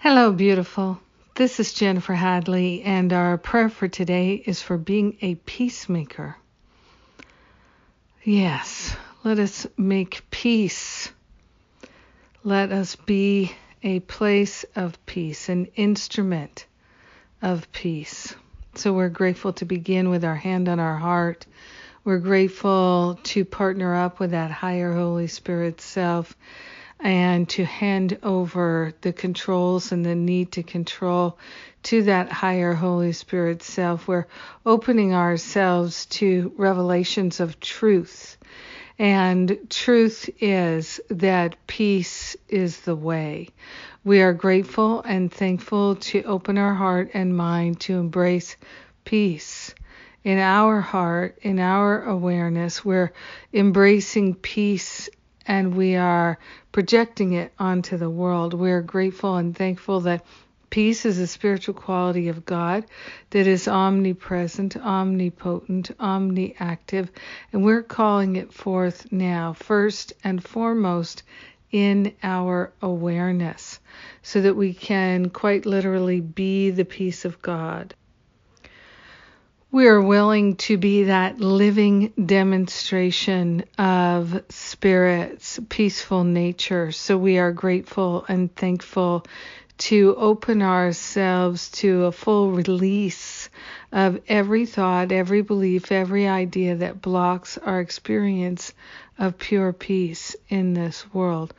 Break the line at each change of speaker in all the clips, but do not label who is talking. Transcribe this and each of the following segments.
Hello, beautiful. This is Jennifer Hadley, and our prayer for today is for being a peacemaker. Yes, let us make peace. Let us be a place of peace, an instrument of peace. So we're grateful to begin with our hand on our heart. We're grateful to partner up with that higher Holy Spirit self and to hand over the controls and the need to control to that higher Holy Spirit self. We're opening ourselves to revelations of truth. And truth is that peace is the way. We are grateful and thankful to open our heart and mind to embrace peace. In our heart, in our awareness, we're embracing peace and we are projecting it onto the world. We're grateful and thankful that peace is a spiritual quality of God that is omnipresent, omnipotent, omniactive, and we're calling it forth now, first and foremost in our awareness, so that we can quite literally be the peace of God we are willing to be that living demonstration of Spirit's peaceful nature. So we are grateful and thankful to open ourselves to a full release of every thought, every belief, every idea that blocks our experience of pure peace in this world.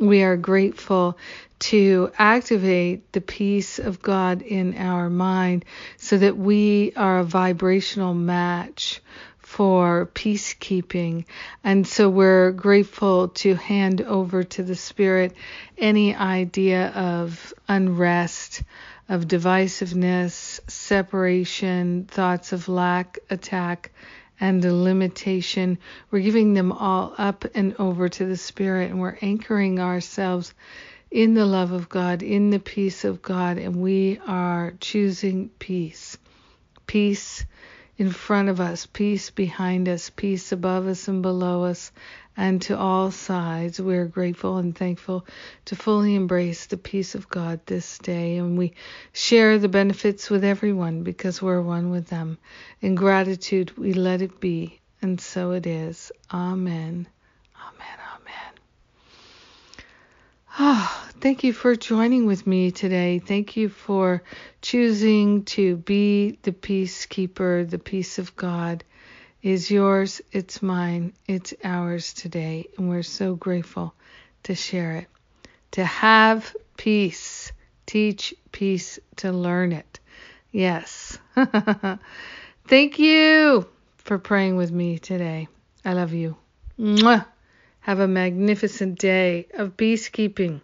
We are grateful to activate the peace of God in our mind so that we are a vibrational match for peacekeeping. And so we're grateful to hand over to the Spirit any idea of unrest, of divisiveness, separation, thoughts of lack, attack, and the limitation. We're giving them all up and over to the Spirit, and we're anchoring ourselves in the love of God, in the peace of God, and we are choosing peace. Peace in front of us, peace behind us, peace above us and below us, and to all sides. We're grateful and thankful to fully embrace the peace of God this day, and we share the benefits with everyone because we're one with them. In gratitude, we let it be, and so it is. Amen. Amen. Amen. Oh, thank you for joining with me today. Thank you for choosing to be the peacekeeper. The peace of God is yours, it's mine, it's ours today. And we're so grateful to share it. To have peace, teach peace to learn it. Yes. Thank you for praying with me today. I love you. Mwah. Have a magnificent day of peacekeeping.